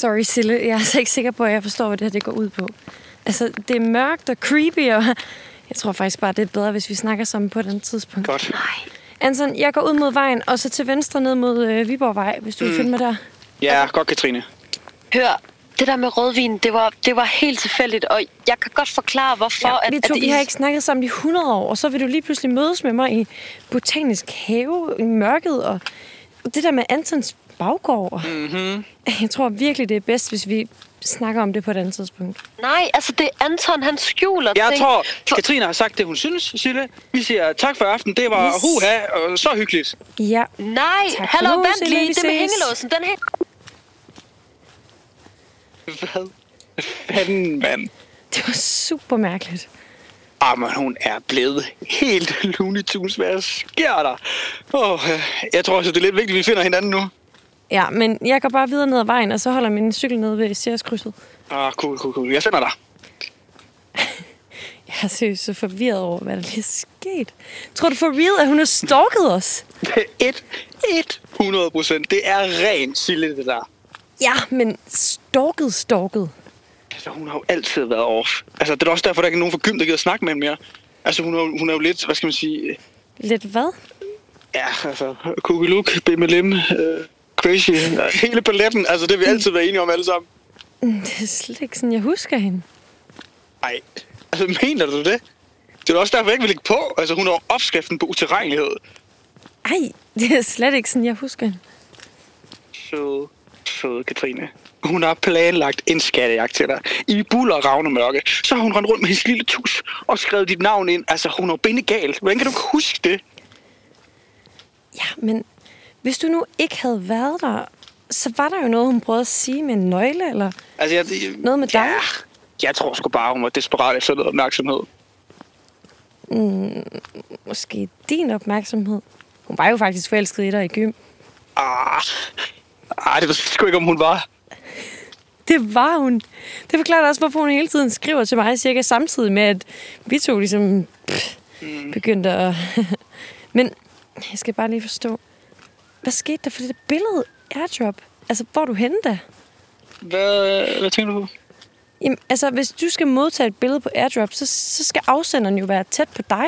Sorry, Sille. Jeg er altså ikke sikker på, at jeg forstår, hvad det her det går ud på. Altså, det er mørkt og creepy, og jeg tror faktisk bare, det er bedre, hvis vi snakker sammen på et andet tidspunkt. Godt. Anton, jeg går ud mod vejen, og så til venstre ned mod øh, Viborgvej, hvis du mm. vil finde mig der. Ja, godt, Katrine. Hør, det der med rødvin, det var, det var helt tilfældigt, og jeg kan godt forklare, hvorfor... Ja, at, vi, to, at vi har ikke snakket sammen i 100 år, og så vil du lige pludselig mødes med mig i botanisk have i mørket, og det der med Antons baggård. Mm-hmm. Jeg tror virkelig, det er bedst, hvis vi snakker om det på et andet tidspunkt. Nej, altså det er Anton, han skjuler Jeg ting. tror, For- Katrine har sagt det, hun synes, Sille. Vi siger tak for aften. Det var Yes. huha og så hyggeligt. Ja, Nej, Tak hallo, nu, vent Sille, lige. Det med hængelåsen, den her... Hvad fanden, mand? det var super mærkeligt. Ah, men hun er blevet helt Looney Tunes. Hvad sker der? Oh, jeg tror også, det er lidt vigtigt, at vi finder hinanden nu. Ja, men jeg går bare videre ned ad vejen, og så holder min cykel nede ved Sears-krydset. Ah, cool, cool, cool. Jeg finder dig. Jeg er seriøst så forvirret over, hvad der lige er sket. Tror du for real, at hun har stalket os? Et, 100 procent. Det er ren Sille, det der. Ja, men stalket, stalket. Altså, hun har jo altid været off. Altså, det er også derfor, der ikke er nogen fra gym, der gider snakke med hende mere. Altså, hun er, jo- hun er jo lidt, hvad skal man sige... Lidt hvad? Ja, altså, kugeluk, BMLM, øh, crazy, hele paletten. Altså, det har vi altid været enige om alle sammen. Det er slet ikke sådan, jeg husker hende. Nej, altså, mener du det? Det er også derfor, jeg ikke vil lægge på. Altså, hun jo opskriften på utilregnelighed. Ej, det er slet ikke sådan, jeg husker hende. Søde, søde Katrine. Hun har planlagt en skattejagt til dig. I buller og ravnemørke. Så har hun rendt rundt med hendes lille tus og skrevet dit navn ind. Altså, hun er jo benegal. Hvordan kan du huske det? Ja, men hvis du nu ikke havde været der, så var der jo noget, hun prøvede at sige med en nøgle, eller... Altså, jeg, Noget med dig? Ja, jeg tror sgu bare, hun var desperat efter noget opmærksomhed. Måske din opmærksomhed. Hun var jo faktisk forelsket i dig i gym. Ah, ah det ved jeg sgu ikke, om hun var. Det var hun. Det forklarer også, hvorfor hun hele tiden skriver til mig cirka samtidig med, at vi to ligesom pff, begyndte at... Men jeg skal bare lige forstå, hvad skete der for det billede airdrop? Altså, hvor er du henne da? Hvad, hvad tænker du på? Jamen, altså, hvis du skal modtage et billede på airdrop, så, så skal afsenderen jo være tæt på dig.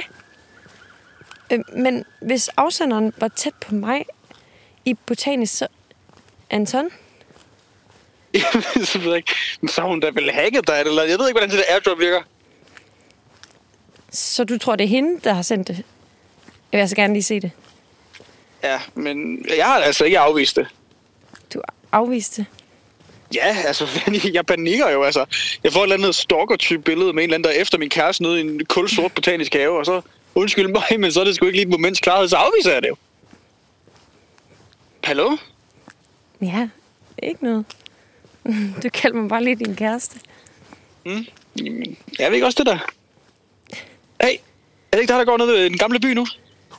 Øh, men hvis afsenderen var tæt på mig i botanisk, så... Anton? Jeg ved ikke. Men så har hun da vel hacket dig, eller jeg ved ikke, hvordan det der airdrop virker. Så du tror, det er hende, der har sendt det? Jeg vil altså gerne lige se det. Ja, men jeg har altså ikke afvist det. Du afviste det. Ja, altså, jeg panikker jo, altså. Jeg får et eller andet stalker-type billede med en eller anden, der er efter min kæreste nede i en kul sort botanisk have, og så, undskyld mig, men så er det sgu ikke lige et moments klarhed, så afviser jeg det jo. Hallo? Ja, ikke noget. Du kalder mig bare lidt din kæreste. Jamen, jeg ved ikke også det der. Hey, er det ikke der, der går ned ved den gamle by nu?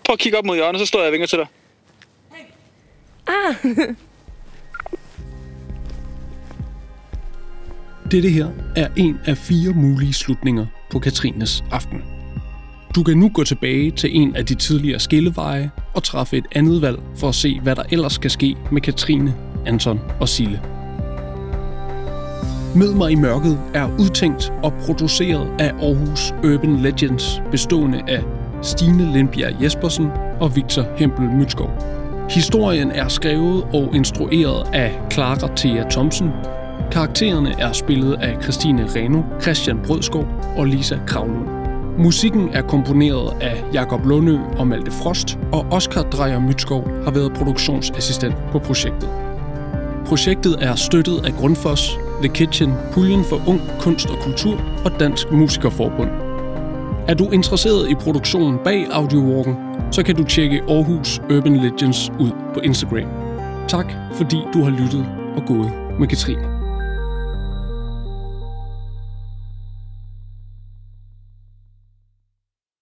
Prøv at kigge op mod hjørnet, så står jeg og vinker til dig. Ah, Dette her er en af fire mulige slutninger på Katrines aften. Du kan nu gå tilbage til en af de tidligere skilleveje og træffe et andet valg for at se, hvad der ellers skal ske med Katrine, Anton og Sille. Mød mig i mørket er udtænkt og produceret af Aarhus Urban Legends, bestående af Stine Lindbjerg Jespersen og Victor Hempel Mytskov. Historien er skrevet og instrueret af Clara Thea Thomsen. Karaktererne er spillet af Christine Reno, Christian Brødskov og Lisa Kravlund. Musikken er komponeret af Jakob Lundø og Malte Frost, og Oscar Drejer Mytskov har været produktionsassistent på projektet. Projektet er støttet af Grundfos, The Kitchen, Puljen for Ung Kunst og Kultur og Dansk Musikerforbund. Er du interesseret i produktionen bag Audiowalken, så kan du tjekke Aarhus Urban Legends ud på Instagram. Tak fordi du har lyttet og gået med Katrine.